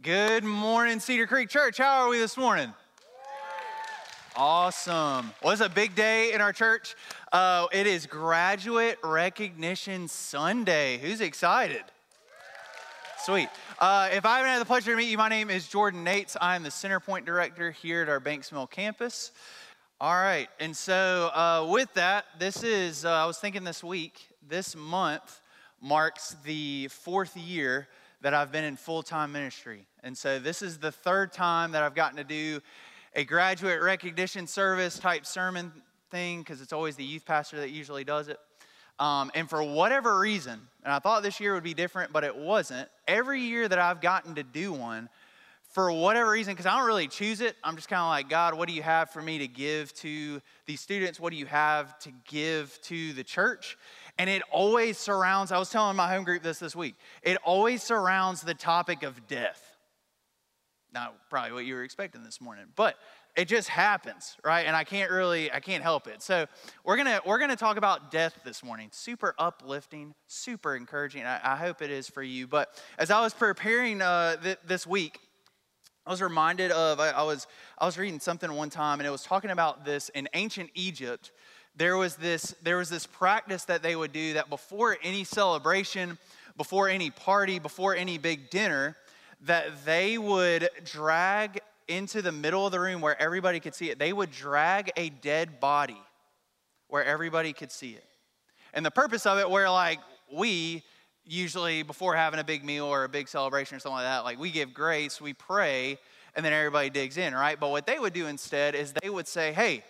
Good morning, Cedar Creek Church. How are we this morning? Awesome. Well, it's a big day in our church. Uh, it is Graduate Recognition Sunday. Who's excited? Sweet. Uh, if I haven't had the pleasure to meet you, my name is Jordan Nates. I'm the Centerpoint Director here at our Banks Mill campus. All right, and so uh, with that, this is, uh, I was thinking this week, this month marks the fourth year that I've been in full time ministry. And so this is the third time that I've gotten to do a graduate recognition service type sermon thing because it's always the youth pastor that usually does it. Um, and for whatever reason, and I thought this year would be different, but it wasn't, every year that I've gotten to do one, for whatever reason, because I don't really choose it, I'm just kind of like, God, what do you have for me to give to these students? What do you have to give to the church? And it always surrounds, I was telling my home group this this week, it always surrounds the topic of death. Not probably what you were expecting this morning, but it just happens, right? And I can't really, I can't help it. So we're gonna we're gonna talk about death this morning. Super uplifting, super encouraging. I, I hope it is for you. But as I was preparing uh, th- this week, I was reminded of I, I, was I was reading something one time and it was talking about this in ancient Egypt. There was this there was this practice that they would do that before any celebration, before any party, before any big dinner, that they would drag into the middle of the room where everybody could see it. They would drag a dead body where everybody could see it. And the purpose of it, where like we usually before having a big meal or a big celebration or something like that, like we give grace, we pray, and then everybody digs in, right? But what they would do instead is they would say, hey,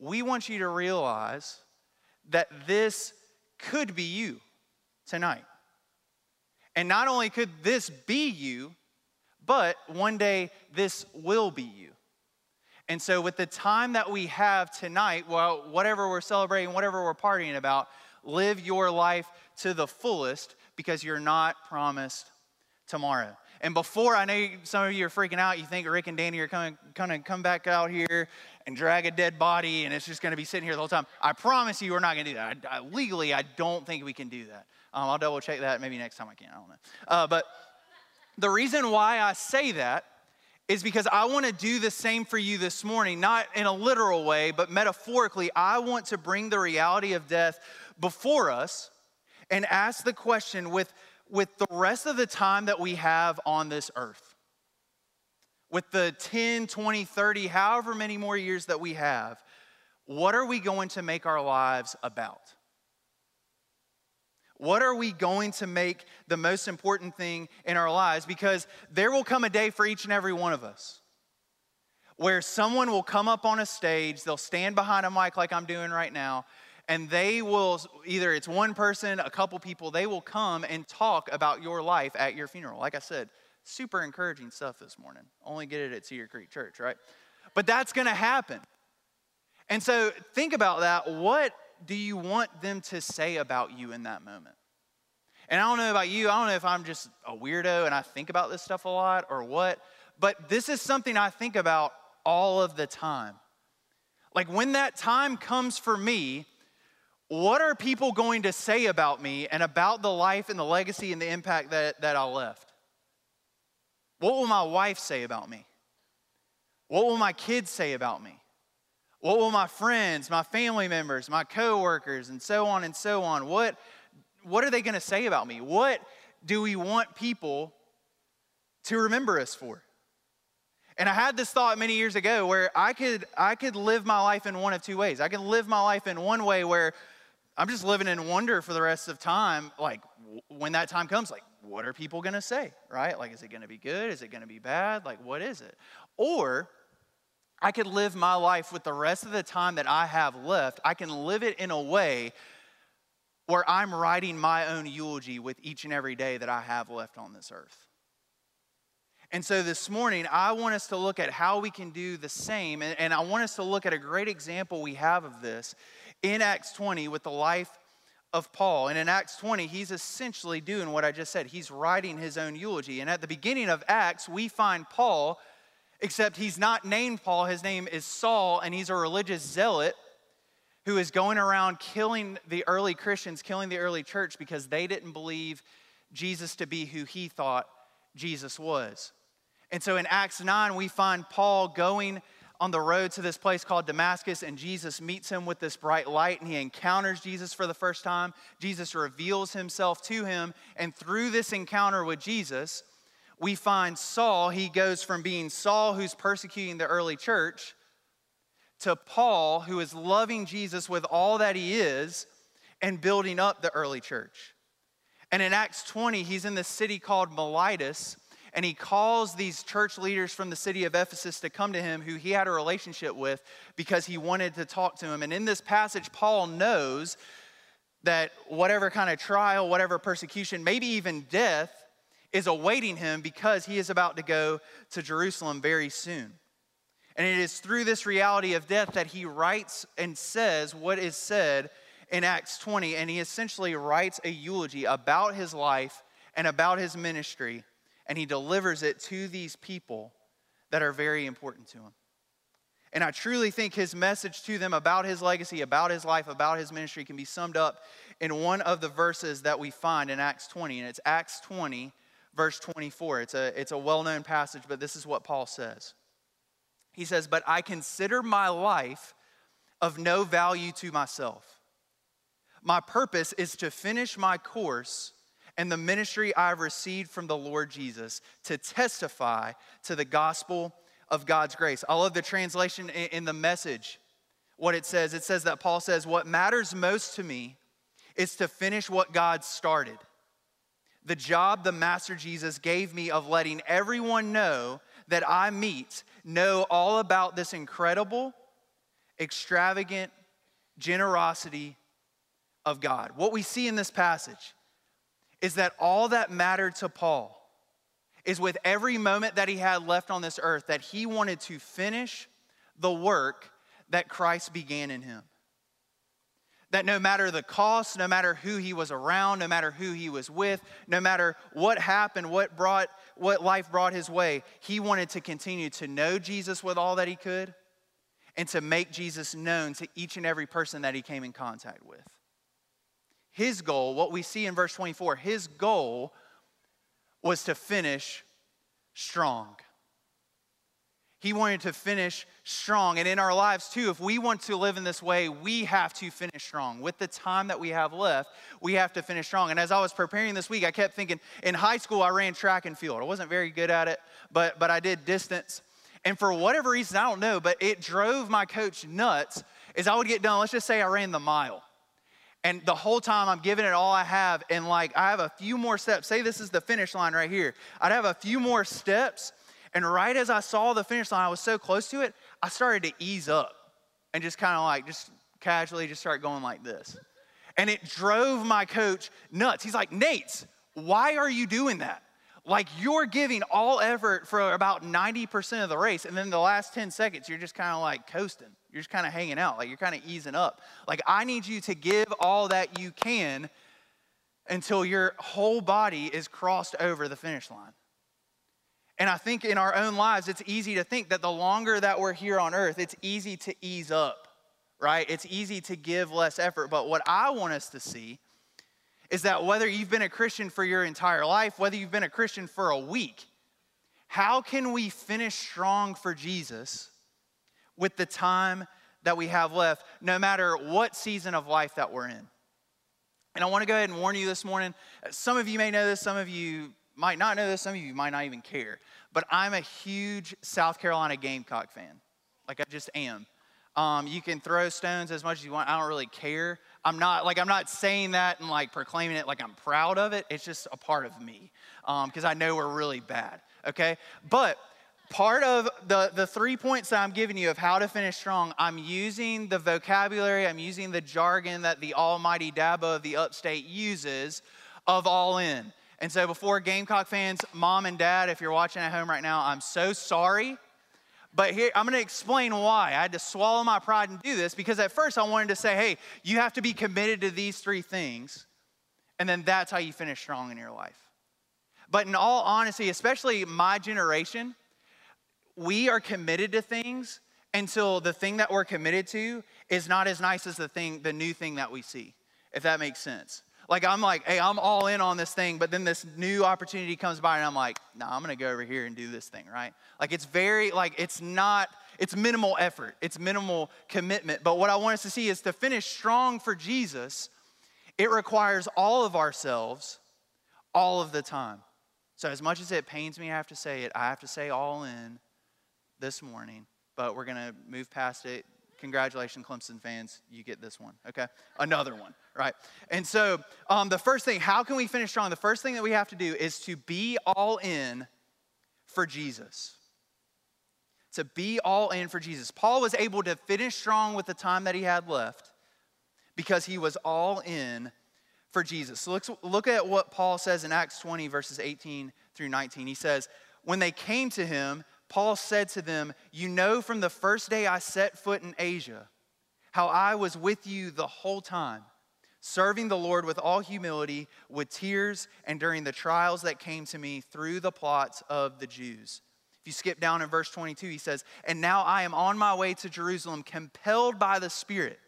we want you to realize that this could be you tonight. And not only could this be you, but one day this will be you. And so, with the time that we have tonight, well, whatever we're celebrating, whatever we're partying about, live your life to the fullest because you're not promised tomorrow. And before I know some of you are freaking out, you think Rick and Danny are coming, to come back out here and drag a dead body and it's just going to be sitting here the whole time. I promise you, we're not going to do that. I, I, legally, I don't think we can do that. Um, I'll double check that maybe next time I can. I don't know. Uh, but the reason why I say that is because I want to do the same for you this morning, not in a literal way, but metaphorically. I want to bring the reality of death before us and ask the question with, with the rest of the time that we have on this earth, with the 10, 20, 30, however many more years that we have, what are we going to make our lives about? What are we going to make the most important thing in our lives? Because there will come a day for each and every one of us where someone will come up on a stage, they'll stand behind a mic like I'm doing right now, and they will either it's one person, a couple people, they will come and talk about your life at your funeral. Like I said, super encouraging stuff this morning. Only get it at Cedar Creek Church, right? But that's going to happen. And so think about that. What do you want them to say about you in that moment? And I don't know about you, I don't know if I'm just a weirdo and I think about this stuff a lot or what, but this is something I think about all of the time. Like when that time comes for me, what are people going to say about me and about the life and the legacy and the impact that, that I left? What will my wife say about me? What will my kids say about me? What will my friends, my family members, my coworkers, and so on and so on? What, what are they going to say about me? What do we want people to remember us for? And I had this thought many years ago where I could I could live my life in one of two ways. I can live my life in one way where I'm just living in wonder for the rest of time. Like when that time comes, like, what are people gonna say, right? Like, is it gonna be good? Is it gonna be bad? Like, what is it? Or I could live my life with the rest of the time that I have left. I can live it in a way where I'm writing my own eulogy with each and every day that I have left on this earth. And so this morning, I want us to look at how we can do the same. And, and I want us to look at a great example we have of this in Acts 20 with the life of Paul. And in Acts 20, he's essentially doing what I just said. He's writing his own eulogy. And at the beginning of Acts, we find Paul, except he's not named Paul. His name is Saul, and he's a religious zealot who is going around killing the early Christians, killing the early church because they didn't believe Jesus to be who he thought Jesus was. And so in Acts 9, we find Paul going on the road to this place called Damascus, and Jesus meets him with this bright light, and he encounters Jesus for the first time. Jesus reveals himself to him, and through this encounter with Jesus, we find Saul. He goes from being Saul, who's persecuting the early church, to Paul, who is loving Jesus with all that he is and building up the early church. And in Acts 20, he's in this city called Miletus, and he calls these church leaders from the city of Ephesus to come to him who he had a relationship with because he wanted to talk to him. And in this passage, Paul knows that whatever kind of trial, whatever persecution, maybe even death, is awaiting him because he is about to go to Jerusalem very soon. And it is through this reality of death that he writes and says what is said in Acts 20. And he essentially writes a eulogy about his life and about his ministry and he delivers it to these people that are very important to him. And I truly think his message to them about his legacy, about his life, about his ministry can be summed up in one of the verses that we find in Acts 20. And it's Acts 20, verse 24. It's a, it's a well known passage, but this is what Paul says. He says, But I consider my life of no value to myself. My purpose is to finish my course and the ministry I've received from the Lord Jesus to testify to the gospel of God's grace. I love the translation in the message, what it says. It says that Paul says, What matters most to me is to finish what God started. The job the Master Jesus gave me of letting everyone know that I meet know all about this incredible, extravagant generosity of God. What we see in this passage is that all that mattered to Paul is with every moment that he had left on this earth, that he wanted to finish the work that Christ began in him. That no matter the cost, no matter who he was around, no matter who he was with, no matter what happened, what brought what life brought his way, he wanted to continue to know Jesus with all that he could and to make Jesus known to each and every person that he came in contact with. His goal, what we see in verse 24, his goal was to finish strong. He wanted to finish strong. And in our lives, too, if we want to live in this way, we have to finish strong. With the time that we have left, we have to finish strong. And as I was preparing this week, I kept thinking in high school, I ran track and field. I wasn't very good at it, but, but I did distance. And for whatever reason, I don't know, but it drove my coach nuts. Is I would get done, let's just say I ran the mile. And the whole time I'm giving it all I have, and like I have a few more steps. Say this is the finish line right here. I'd have a few more steps, and right as I saw the finish line, I was so close to it, I started to ease up and just kind of like just casually just start going like this. And it drove my coach nuts. He's like, Nate, why are you doing that? Like you're giving all effort for about 90% of the race, and then the last 10 seconds, you're just kind of like coasting. You're just kind of hanging out, like you're kind of easing up. Like, I need you to give all that you can until your whole body is crossed over the finish line. And I think in our own lives, it's easy to think that the longer that we're here on earth, it's easy to ease up, right? It's easy to give less effort. But what I want us to see is that whether you've been a Christian for your entire life, whether you've been a Christian for a week, how can we finish strong for Jesus with the time that we have left, no matter what season of life that we're in. And I want to go ahead and warn you this morning. Some of you may know this, some of you might not know this, some of you might not even care. But I'm a huge South Carolina Gamecock fan. Like I just am. Um, you can throw stones as much as you want. I don't really care. I'm not like I'm not saying that and like proclaiming it like I'm proud of it. It's just a part of me because um, I know we're really bad. Okay, but part of the, the three points that I'm giving you of how to finish strong, I'm using the vocabulary, I'm using the jargon that the almighty Dabo of the upstate uses of all in. And so, before Gamecock fans, mom and dad, if you're watching at home right now, I'm so sorry. But here, I'm gonna explain why. I had to swallow my pride and do this because at first I wanted to say, hey, you have to be committed to these three things, and then that's how you finish strong in your life. But in all honesty, especially my generation, we are committed to things until the thing that we're committed to is not as nice as the thing, the new thing that we see, if that makes sense. Like I'm like, hey, I'm all in on this thing, but then this new opportunity comes by and I'm like, no, nah, I'm gonna go over here and do this thing, right? Like it's very, like it's not, it's minimal effort, it's minimal commitment. But what I want us to see is to finish strong for Jesus, it requires all of ourselves all of the time. So as much as it pains me I have to say it, I have to say all in this morning, but we're gonna move past it Congratulations, Clemson fans. You get this one, okay? Another one, right? And so, um, the first thing, how can we finish strong? The first thing that we have to do is to be all in for Jesus. To be all in for Jesus. Paul was able to finish strong with the time that he had left because he was all in for Jesus. So, let's look at what Paul says in Acts 20, verses 18 through 19. He says, When they came to him, Paul said to them, You know from the first day I set foot in Asia, how I was with you the whole time, serving the Lord with all humility, with tears, and during the trials that came to me through the plots of the Jews. If you skip down in verse 22, he says, And now I am on my way to Jerusalem, compelled by the Spirit,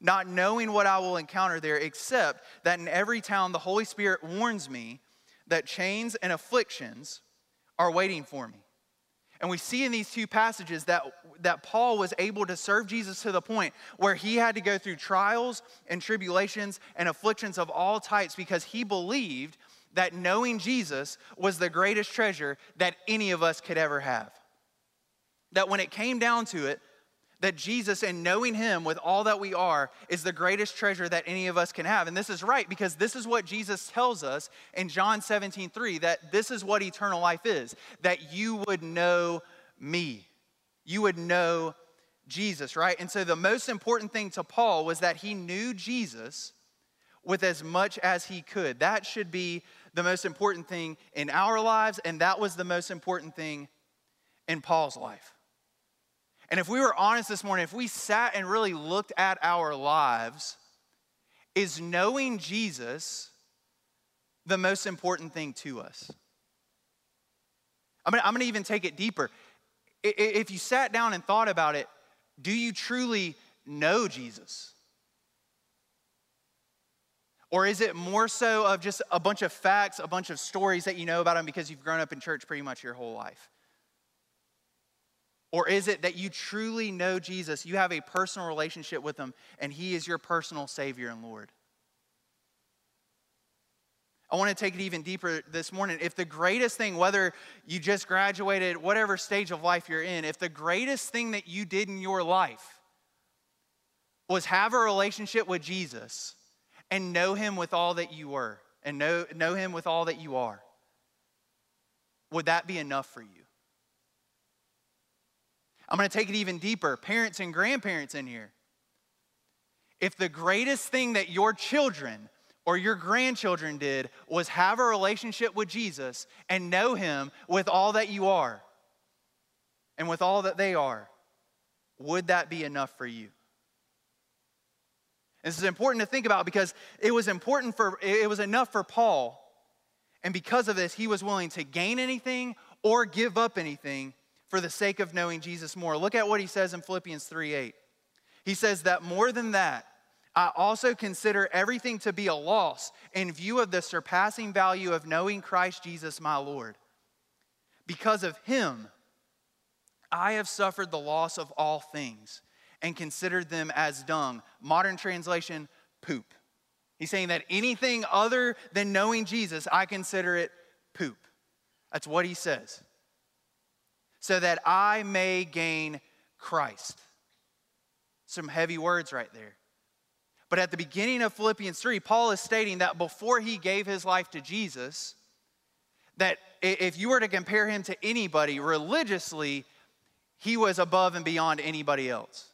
not knowing what I will encounter there, except that in every town the Holy Spirit warns me that chains and afflictions are waiting for me. And we see in these two passages that, that Paul was able to serve Jesus to the point where he had to go through trials and tribulations and afflictions of all types because he believed that knowing Jesus was the greatest treasure that any of us could ever have. That when it came down to it, that Jesus and knowing Him with all that we are is the greatest treasure that any of us can have. And this is right because this is what Jesus tells us in John 17, 3, that this is what eternal life is that you would know me. You would know Jesus, right? And so the most important thing to Paul was that he knew Jesus with as much as he could. That should be the most important thing in our lives, and that was the most important thing in Paul's life. And if we were honest this morning, if we sat and really looked at our lives, is knowing Jesus the most important thing to us? I'm gonna, I'm gonna even take it deeper. If you sat down and thought about it, do you truly know Jesus? Or is it more so of just a bunch of facts, a bunch of stories that you know about him because you've grown up in church pretty much your whole life? Or is it that you truly know Jesus, you have a personal relationship with him, and he is your personal Savior and Lord? I want to take it even deeper this morning. If the greatest thing, whether you just graduated, whatever stage of life you're in, if the greatest thing that you did in your life was have a relationship with Jesus and know him with all that you were and know, know him with all that you are, would that be enough for you? I'm going to take it even deeper. Parents and grandparents in here. If the greatest thing that your children or your grandchildren did was have a relationship with Jesus and know him with all that you are and with all that they are, would that be enough for you? This is important to think about because it was important for it was enough for Paul. And because of this, he was willing to gain anything or give up anything for the sake of knowing Jesus more. Look at what he says in Philippians 3 8. He says that more than that, I also consider everything to be a loss in view of the surpassing value of knowing Christ Jesus my Lord. Because of him, I have suffered the loss of all things and considered them as dung. Modern translation, poop. He's saying that anything other than knowing Jesus, I consider it poop. That's what he says so that I may gain Christ. Some heavy words right there. But at the beginning of Philippians 3, Paul is stating that before he gave his life to Jesus, that if you were to compare him to anybody religiously, he was above and beyond anybody else.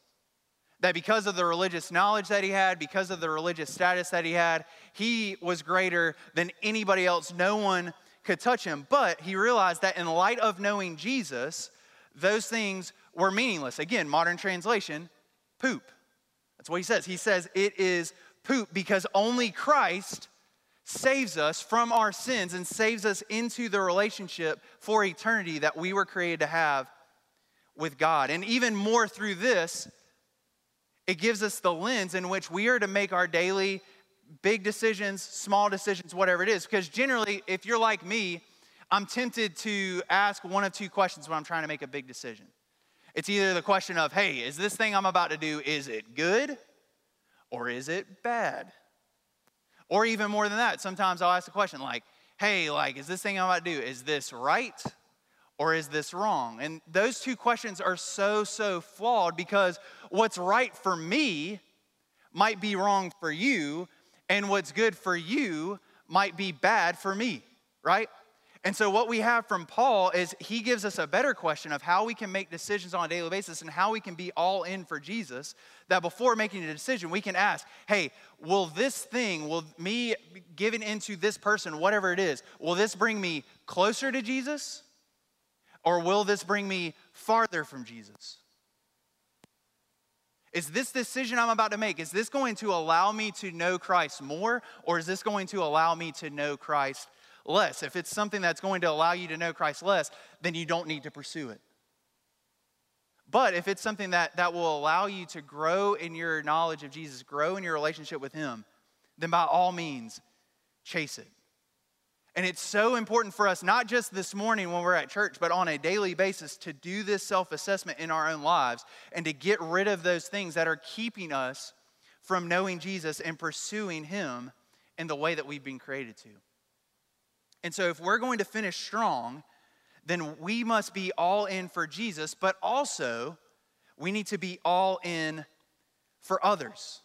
That because of the religious knowledge that he had, because of the religious status that he had, he was greater than anybody else. No one could touch him. But he realized that in light of knowing Jesus, those things were meaningless. Again, modern translation, poop. That's what he says. He says it is poop because only Christ saves us from our sins and saves us into the relationship for eternity that we were created to have with God. And even more through this, it gives us the lens in which we are to make our daily big decisions, small decisions, whatever it is. Because generally, if you're like me, I'm tempted to ask one of two questions when I'm trying to make a big decision. It's either the question of, hey, is this thing I'm about to do, is it good or is it bad? Or even more than that, sometimes I'll ask the question like, hey, like, is this thing I'm about to do, is this right or is this wrong? And those two questions are so, so flawed because what's right for me might be wrong for you, and what's good for you might be bad for me, right? And so, what we have from Paul is he gives us a better question of how we can make decisions on a daily basis and how we can be all in for Jesus. That before making a decision, we can ask, hey, will this thing, will me giving into this person, whatever it is, will this bring me closer to Jesus? Or will this bring me farther from Jesus? Is this decision I'm about to make, is this going to allow me to know Christ more, or is this going to allow me to know Christ less. If it's something that's going to allow you to know Christ less, then you don't need to pursue it. But if it's something that, that will allow you to grow in your knowledge of Jesus, grow in your relationship with Him, then by all means, chase it. And it's so important for us, not just this morning when we're at church, but on a daily basis, to do this self assessment in our own lives and to get rid of those things that are keeping us from knowing Jesus and pursuing Him in the way that we've been created to. And so, if we're going to finish strong, then we must be all in for Jesus, but also we need to be all in for others.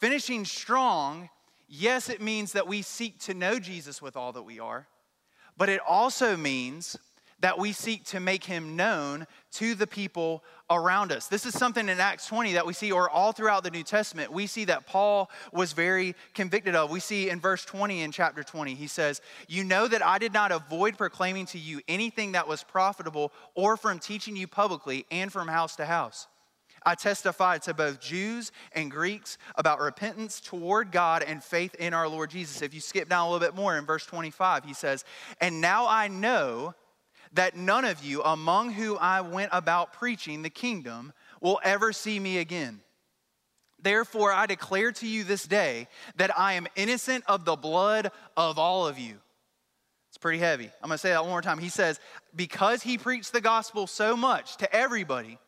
Finishing strong, yes, it means that we seek to know Jesus with all that we are, but it also means that we seek to make him known to the people around us. This is something in Acts 20 that we see, or all throughout the New Testament, we see that Paul was very convicted of. We see in verse 20 in chapter 20, he says, You know that I did not avoid proclaiming to you anything that was profitable or from teaching you publicly and from house to house. I testified to both Jews and Greeks about repentance toward God and faith in our Lord Jesus. If you skip down a little bit more in verse 25, he says, And now I know that none of you among who I went about preaching the kingdom will ever see me again. Therefore, I declare to you this day that I am innocent of the blood of all of you. It's pretty heavy. I'm going to say that one more time. He says, Because he preached the gospel so much to everybody,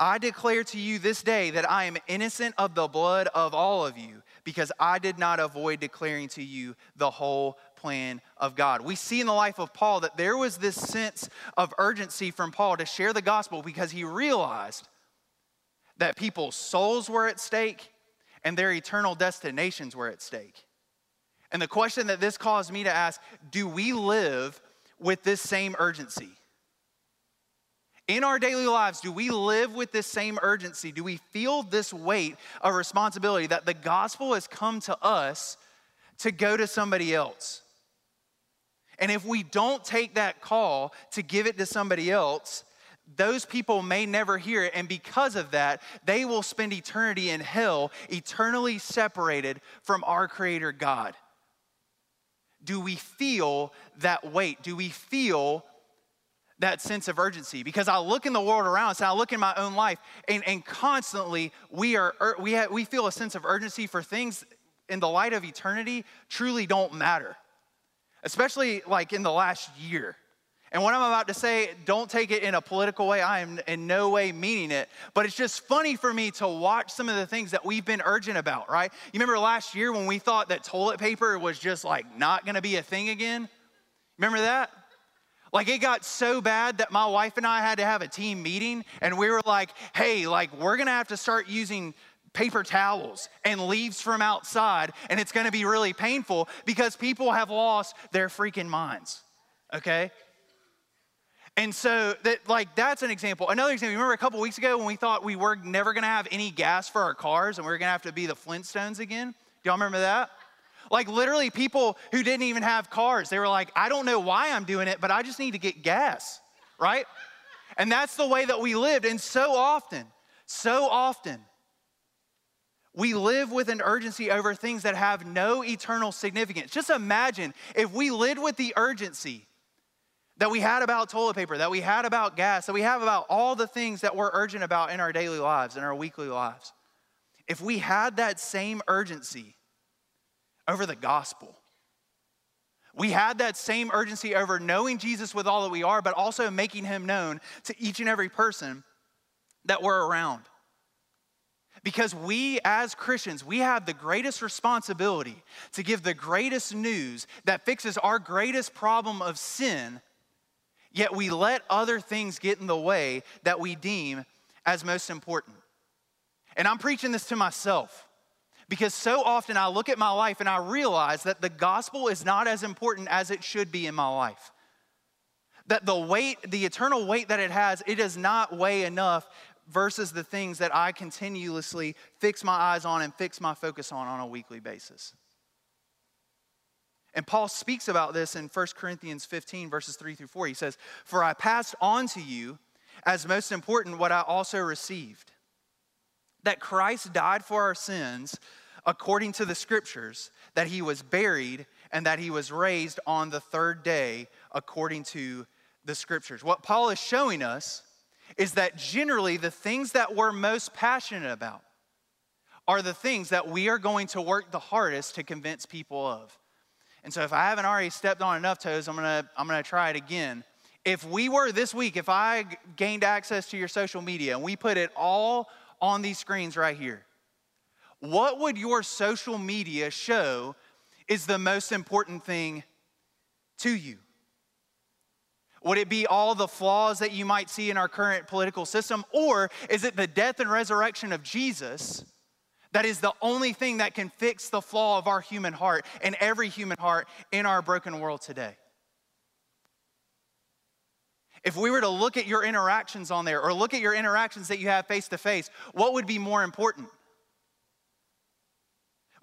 I declare to you this day that I am innocent of the blood of all of you, because I did not avoid declaring to you the whole plan of God. We see in the life of Paul that there was this sense of urgency from Paul to share the gospel because he realized that people's souls were at stake and their eternal destinations were at stake. And the question that this caused me to ask do we live with this same urgency? In our daily lives, do we live with this same urgency? Do we feel this weight of responsibility that the gospel has come to us to go to somebody else? And if we don't take that call to give it to somebody else, those people may never hear it. And because of that, they will spend eternity in hell, eternally separated from our Creator God. Do we feel that weight? Do we feel that sense of urgency? Because I look in the world around us and I look in my own life, and, and constantly we, are, er, we, have, we feel a sense of urgency for things in the light of eternity truly don't matter especially like in the last year. And what I'm about to say, don't take it in a political way. I am in no way meaning it. But it's just funny for me to watch some of the things that we've been urgent about, right? You remember last year when we thought that toilet paper was just like not gonna be a thing again? Remember that? Like it got so bad that my wife and I had to have a team meeting and we were like, hey, like we're gonna have to start using paper towels and leaves from outside, and it's gonna be really painful because people have lost their freaking minds, okay? And so that like that's an example. Another example, remember a couple weeks ago when we thought we were never gonna have any gas for our cars and we were gonna have to be the Flintstones again? Do y'all remember that? Like literally people who didn't even have cars, they were like, I don't know why I'm doing it, but I just need to get gas, right? And that's the way that we lived. And so often, so often, we live with an urgency over things that have no eternal significance. Just imagine if we lived with the urgency that we had about toilet paper, that we had about gas, that we have about all the things that we're urgent about in our daily lives, in our weekly lives. if we had that same urgency over the gospel, we had that same urgency over knowing Jesus with all that we are, but also making him known to each and every person that we're around. Because we, as Christians, we have the greatest responsibility to give the greatest news that fixes our greatest problem of sin, yet we let other things get in the way that we deem as most important. And I'm preaching this to myself because so often I look at my life and I realize that the gospel is not as important as it should be in my life. That the weight, the eternal weight that it has, it does not weigh enough versus the things that I continuously fix my eyes on and fix my focus on on a weekly basis. And Paul speaks about this in 1 Corinthians 15, verses 3 through 4. He says, For I passed on to you as most important what I also received that Christ died for our sins according to the scriptures, that he was buried, and that he was raised on the third day according to the scriptures. What Paul is showing us is that generally the things that we're most passionate about are the things that we are going to work the hardest to convince people of. And so if I haven't already stepped on enough toes, I'm gonna, I'm gonna try it again. If we were this week, if I gained access to your social media and we put it all on these screens right here, what would your social media show is the most important thing to you? Would it be all the flaws that you might see in our current political system? Or is it the death and resurrection of Jesus that is the only thing that can fix the flaw of our human heart and every human heart in our broken world today? If we were to look at your interactions on there or look at your interactions that you have face to face, what would be more important?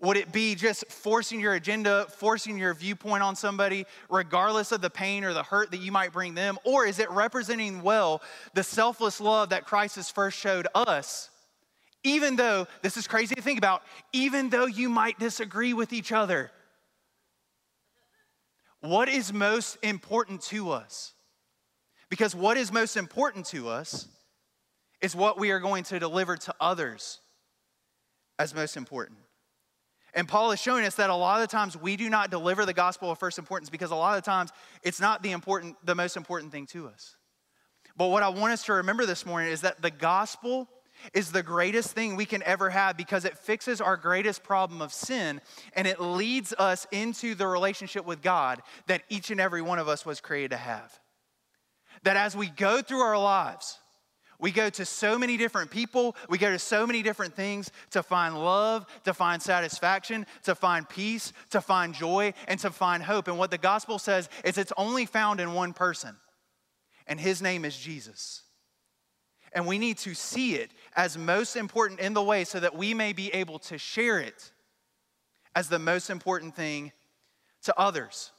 Would it be just forcing your agenda, forcing your viewpoint on somebody, regardless of the pain or the hurt that you might bring them? Or is it representing well the selfless love that Christ has first showed us? Even though, this is crazy to think about, even though you might disagree with each other, what is most important to us? Because what is most important to us is what we are going to deliver to others as most important. And Paul is showing us that a lot of times we do not deliver the gospel of first importance because a lot of times it's not the important the most important thing to us. But what I want us to remember this morning is that the gospel is the greatest thing we can ever have because it fixes our greatest problem of sin and it leads us into the relationship with God that each and every one of us was created to have. That as we go through our lives, we go to so many different people, we go to so many different things to find love, to find satisfaction, to find peace, to find joy, and to find hope. And what the gospel says is it's only found in one person, and his name is Jesus. And we need to see it as most important in the way so that we may be able to share it as the most important thing to others.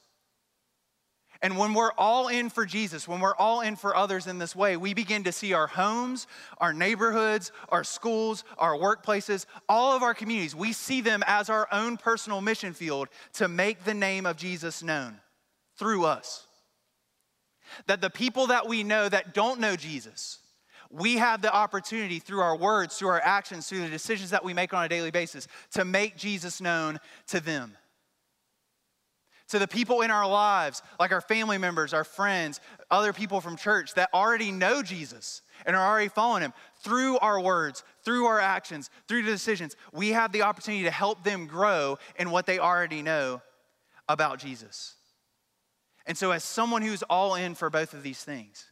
And when we're all in for Jesus, when we're all in for others in this way, we begin to see our homes, our neighborhoods, our schools, our workplaces, all of our communities, we see them as our own personal mission field to make the name of Jesus known through us. That the people that we know that don't know Jesus, we have the opportunity through our words, through our actions, through the decisions that we make on a daily basis to make Jesus known to them to the people in our lives, like our family members, our friends, other people from church that already know Jesus and are already following him through our words, through our actions, through the decisions. We have the opportunity to help them grow in what they already know about Jesus. And so, as someone who's all in for both of these things,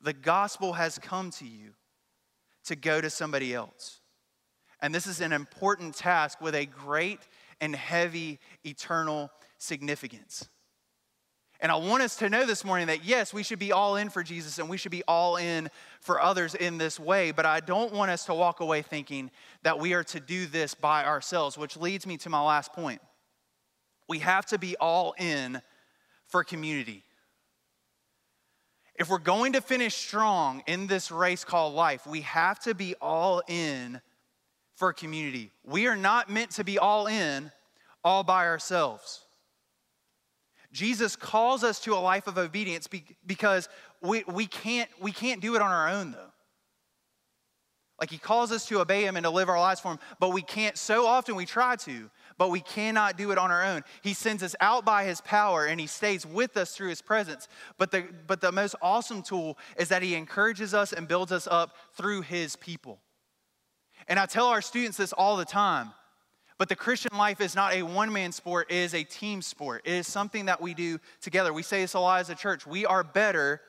the gospel has come to you to go to somebody else. And this is an important task with a great and heavy eternal significance. And I want us to know this morning that yes, we should be all in for Jesus and we should be all in for others in this way, but I don't want us to walk away thinking that we are to do this by ourselves, which leads me to my last point. We have to be all in for community. If we're going to finish strong in this race called life, we have to be all in for community. We are not meant to be all in all by ourselves. Jesus calls us to a life of obedience because we, we, can't, we can't do it on our own, though. Like he calls us to obey him and to live our lives for him, but we can't, so often we try to, but we cannot do it on our own. He sends us out by his power and he stays with us through his presence. But the, but the most awesome tool is that he encourages us and builds us up through his people. And I tell our students this all the time. But the Christian life is not a one man sport, it is a team sport. It is something that we do together. We say this a lot as a church. We are better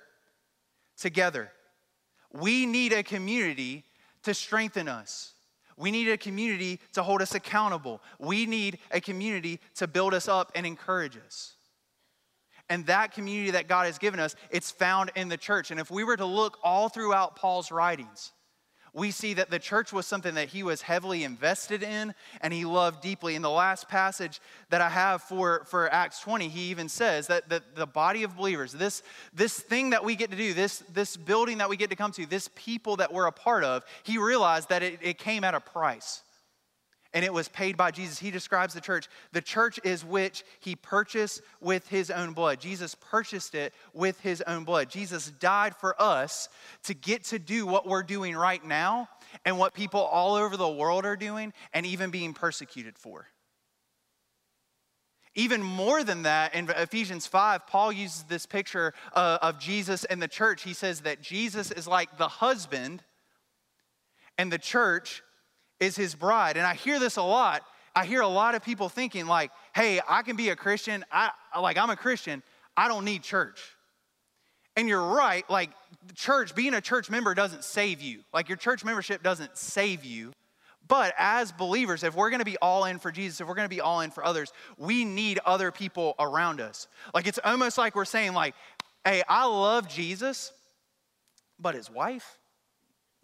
together. We need a community to strengthen us. We need a community to hold us accountable. We need a community to build us up and encourage us. And that community that God has given us, it's found in the church. And if we were to look all throughout Paul's writings, we see that the church was something that he was heavily invested in and he loved deeply. In the last passage that I have for, for Acts 20, he even says that, the body of believers, this, this thing that we get to do, this, this building that we get to come to, this people that we're a part of, he realized that it, it came at a price and it was paid by Jesus. He describes the church. The church is which he purchased with his own blood. Jesus purchased it with his own blood. Jesus died for us to get to do what we're doing right now and what people all over the world are doing and even being persecuted for. Even more than that, in Ephesians 5, Paul uses this picture uh, of Jesus and the church. He says that Jesus is like the husband, and the church is his bride. And I hear this a lot. I hear a lot of people thinking like, "Hey, I can be a Christian. I like I'm a Christian. I don't need church." And you're right, like church, being a church member doesn't save you. Like your church membership doesn't save you. But as believers, if we're gonna be all in for Jesus, if we're gonna be all in for others, we need other people around us. Like it's almost like we're saying, like, hey, I love Jesus, but his wife?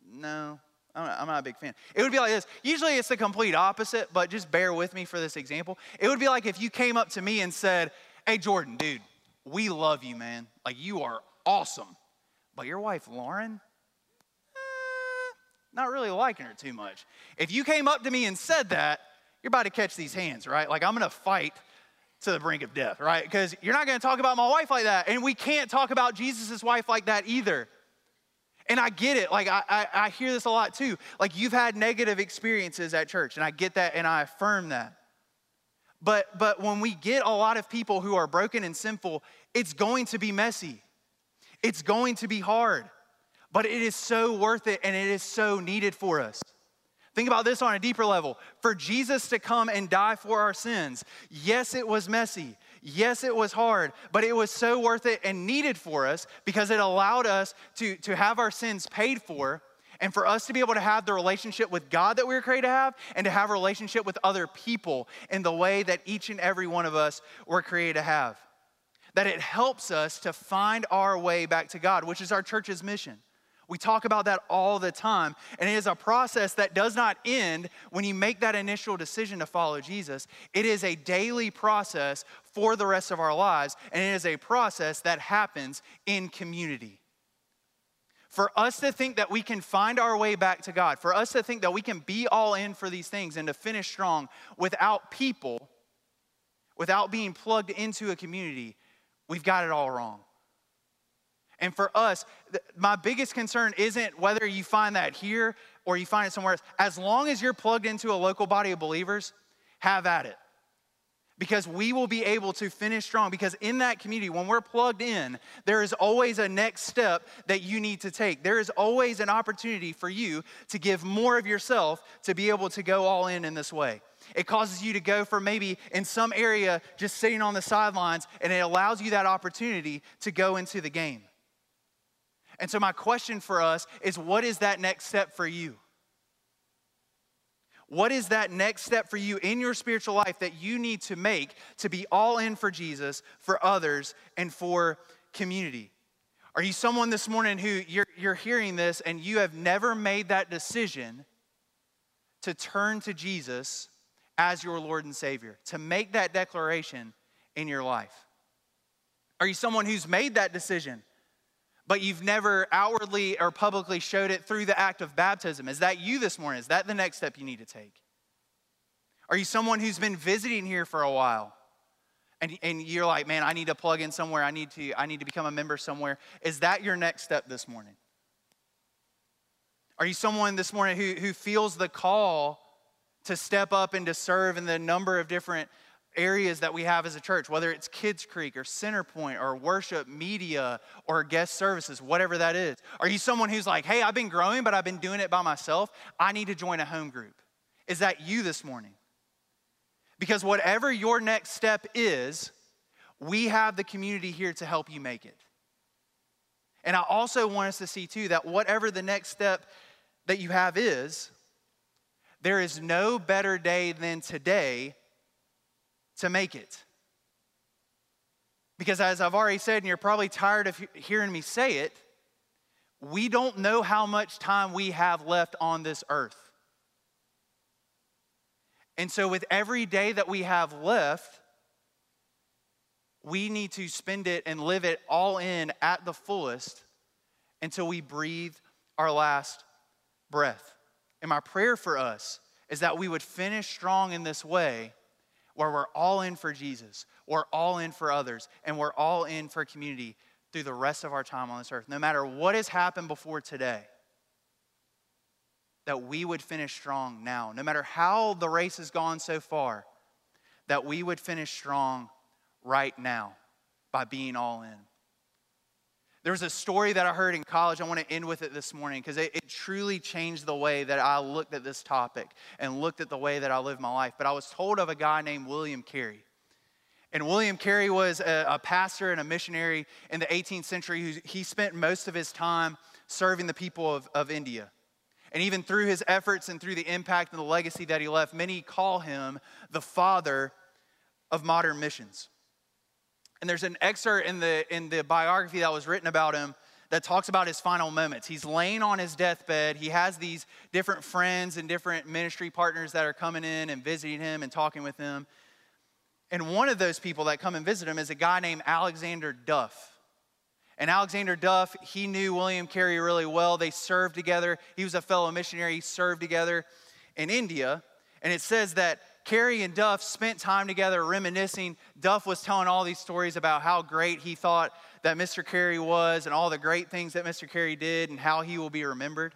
No, I'm not, I'm not, a big fan. It would be like this. Usually it's the complete opposite, but just bear with me for this example. It would be like if you came up to me and said, Hey, Jordan, dude, we love you, man. Like, you are awesome. But your wife, Lauren, eh, not really liking her too much. If you came up to me and said that, you're about to catch these hands, right? Like, I'm gonna fight to the brink of death, right? Because you're not gonna talk about my wife like that. And we can't talk about Jesus' wife like that either. And I get it. Like, I, I, I, hear this a lot too. Like, you've had negative experiences at church, and I get that and I affirm that. But, but when we get a lot of people who are broken and sinful, it's going to be messy. It's going to be hard. But it is so worth it and it is so needed for us. Think about this on a deeper level. For Jesus to come and die for our sins, yes, it was messy. Yes, it was hard, but it was so worth it and needed for us because it allowed us to, to have our sins paid for and for us to be able to have the relationship with God that we were created to have and to have a relationship with other people in the way that each and every one of us were created to have. That it helps us to find our way back to God, which is our church's mission. We talk about that all the time. And it is a process that does not end when you make that initial decision to follow Jesus. It is a daily process for the rest of our lives, and it is a process that happens in community. For us to think that we can find our way back to God, for us to think that we can be all in for these things and to finish strong without people, without being plugged into a community, we've got it all wrong. And for us, my biggest concern isn't whether you find that here or you find it somewhere else. As long as you're plugged into a local body of believers, have at it. Because we will be able to finish strong. Because in that community, when we're plugged in, there is always a next step that you need to take. There is always an opportunity for you to give more of yourself to be able to go all in in this way. It causes you to go for maybe in some area just sitting on the sidelines, and it allows you that opportunity to go into the game. And so, my question for us is what is that next step for you? What is that next step for you in your spiritual life that you need to make to be all in for Jesus, for others, and for community? Are you someone this morning who you're, you're hearing this and you have never made that decision to turn to Jesus as your Lord and Savior, to make that declaration in your life? Are you someone who's made that decision but you've never outwardly or publicly showed it through the act of baptism. Is that you this morning? Is that the next step you need to take? Are you someone who's been visiting here for a while? And, and you're like, man, I need to plug in somewhere. I need to, I need to become a member somewhere. Is that your next step this morning? Are you someone this morning who, who feels the call to step up and to serve in the number of different areas that we have as a church, whether it's Kids Creek or Centerpoint or worship, media, or guest services, whatever that is? Are you someone who's like, hey, I've been growing, but I've been doing it by myself? I need to join a home group. Is that you this morning? Because whatever your next step is, we have the community here to help you make it. And I also want us to see, too, that whatever the next step that you have is, there is no better day than today to make it. Because as I've already said, and you're probably tired of hearing me say it, we don't know how much time we have left on this earth. And so, with every day that we have left, we need to spend it and live it all in at the fullest until we breathe our last breath. And my prayer for us is that we would finish strong in this way where we're all in for Jesus, we're all in for others, and we're all in for community through the rest of our time on this earth. No matter what has happened before today, that we would finish strong now. No matter how the race has gone so far, that we would finish strong right now by being all in. There was a story that I heard in college. I want to end with it this morning because it, it, truly changed the way that I looked at this topic and looked at the way that I live my life. But I was told of a guy named William Carey. And William Carey was a, a pastor and a missionary in the 18th century. Who, he spent most of his time serving the people of, of India. And even through his efforts and through the impact and the legacy that he left, many call him the father of modern missions. And there's an excerpt in the, in the biography that was written about him that talks about his final moments. He's laying on his deathbed. He has these different friends and different ministry partners that are coming in and visiting him and talking with him. And one of those people that come and visit him is a guy named Alexander Duff. And Alexander Duff, he knew William Carey really well. They served together. He was a fellow missionary. He served together in India. And it says that Carey and Duff spent time together reminiscing. Duff was telling all these stories about how great he thought that Mr. Carey was and all the great things that Mr. Carey did and how he will be remembered.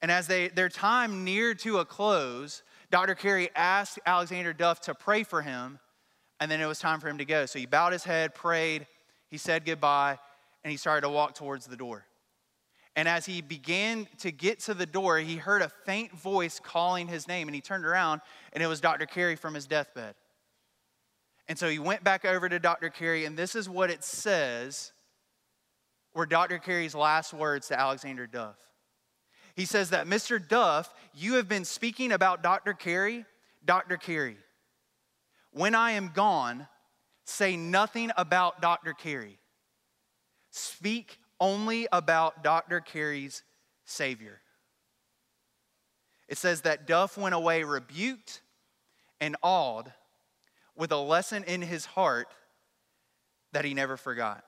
And as they, their time neared to a close, Dr. Carey asked Alexander Duff to pray for him, and then it was time for him to go. So he bowed his head, prayed, he said goodbye, and he started to walk towards the door. And as he began to get to the door, he heard a faint voice calling his name. And he turned around, and it was Dr. Carey from his deathbed. And so he went back over to Dr. Carey, and this is what it says were Dr. Carey's last words to Alexander Duff. He says that, Mr. Duff, you have been speaking about Dr. Carey. Dr. Carey, when I am gone, say nothing about Dr. Carey. Speak only about Dr. Carey's Savior. It says that Duff went away rebuked and awed with a lesson in his heart that he never forgot.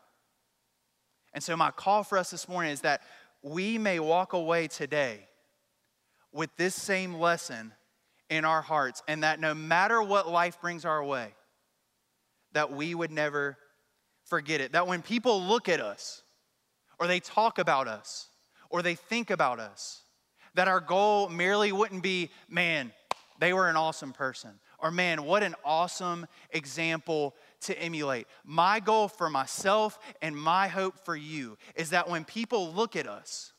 And so, my call for us this morning is that we may walk away today with this same lesson in our hearts, and that no matter what life brings our way, that we would never forget it. That when people look at us, or they talk about us, or they think about us. That our goal merely wouldn't be, man, they were an awesome person, or man, what an awesome example to emulate. My goal for myself and my hope for you is that when people look at us,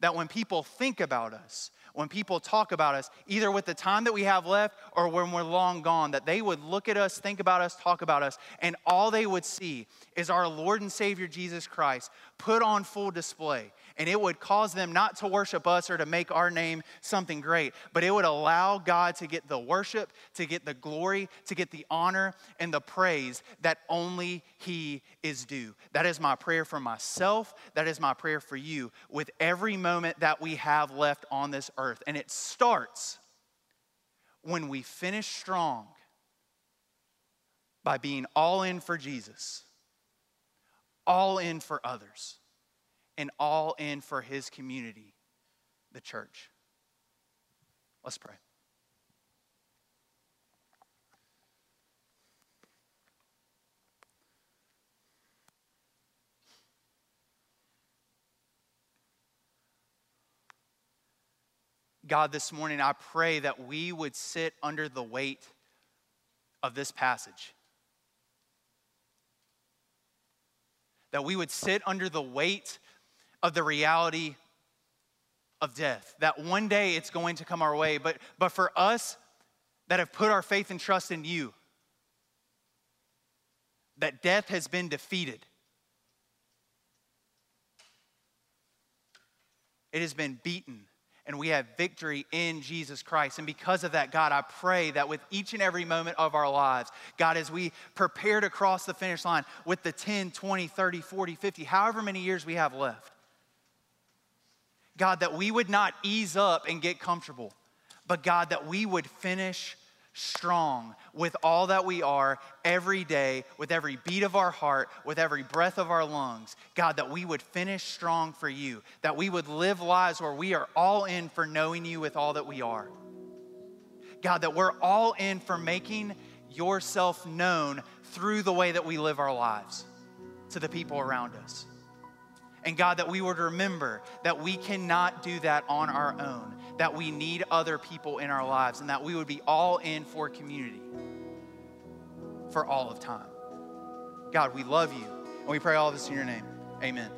that when people think about us, when people talk about us, either with the time that we have left or when we're long gone, that they would look at us, think about us, talk about us, and all they would see is our Lord and Savior Jesus Christ put on full display and it would cause them not to worship us or to make our name something great, but it would allow God to get the worship, to get the glory, to get the honor and the praise that only He is due. That is my prayer for myself. That is my prayer for you with every moment that we have left on this earth. And it starts when we finish strong by being all in for Jesus, all in for others and all in for his community, the church. Let's pray. God, this morning, I pray that we would sit under the weight of this passage. That we would sit under the weight of the reality of death. That one day it's going to come our way. But, but for us that have put our faith and trust in you, that death has been defeated. It has been beaten and we have victory in Jesus Christ. And because of that, God, I pray that with each and every moment of our lives, God, as we prepare to cross the finish line with the 10, 20, 30, 40, 50, however many years we have left, God, that we would not ease up and get comfortable, but God, that we would finish strong with all that we are every day, with every beat of our heart, with every breath of our lungs. God, that we would finish strong for you, that we would live lives where we are all in for knowing you with all that we are. God, that we're all in for making yourself known through the way that we live our lives to the people around us. And God, that we would remember that we cannot do that on our own, that we need other people in our lives, and that we would be all in for community for all of time. God, we love you, and we pray all this in your name. Amen.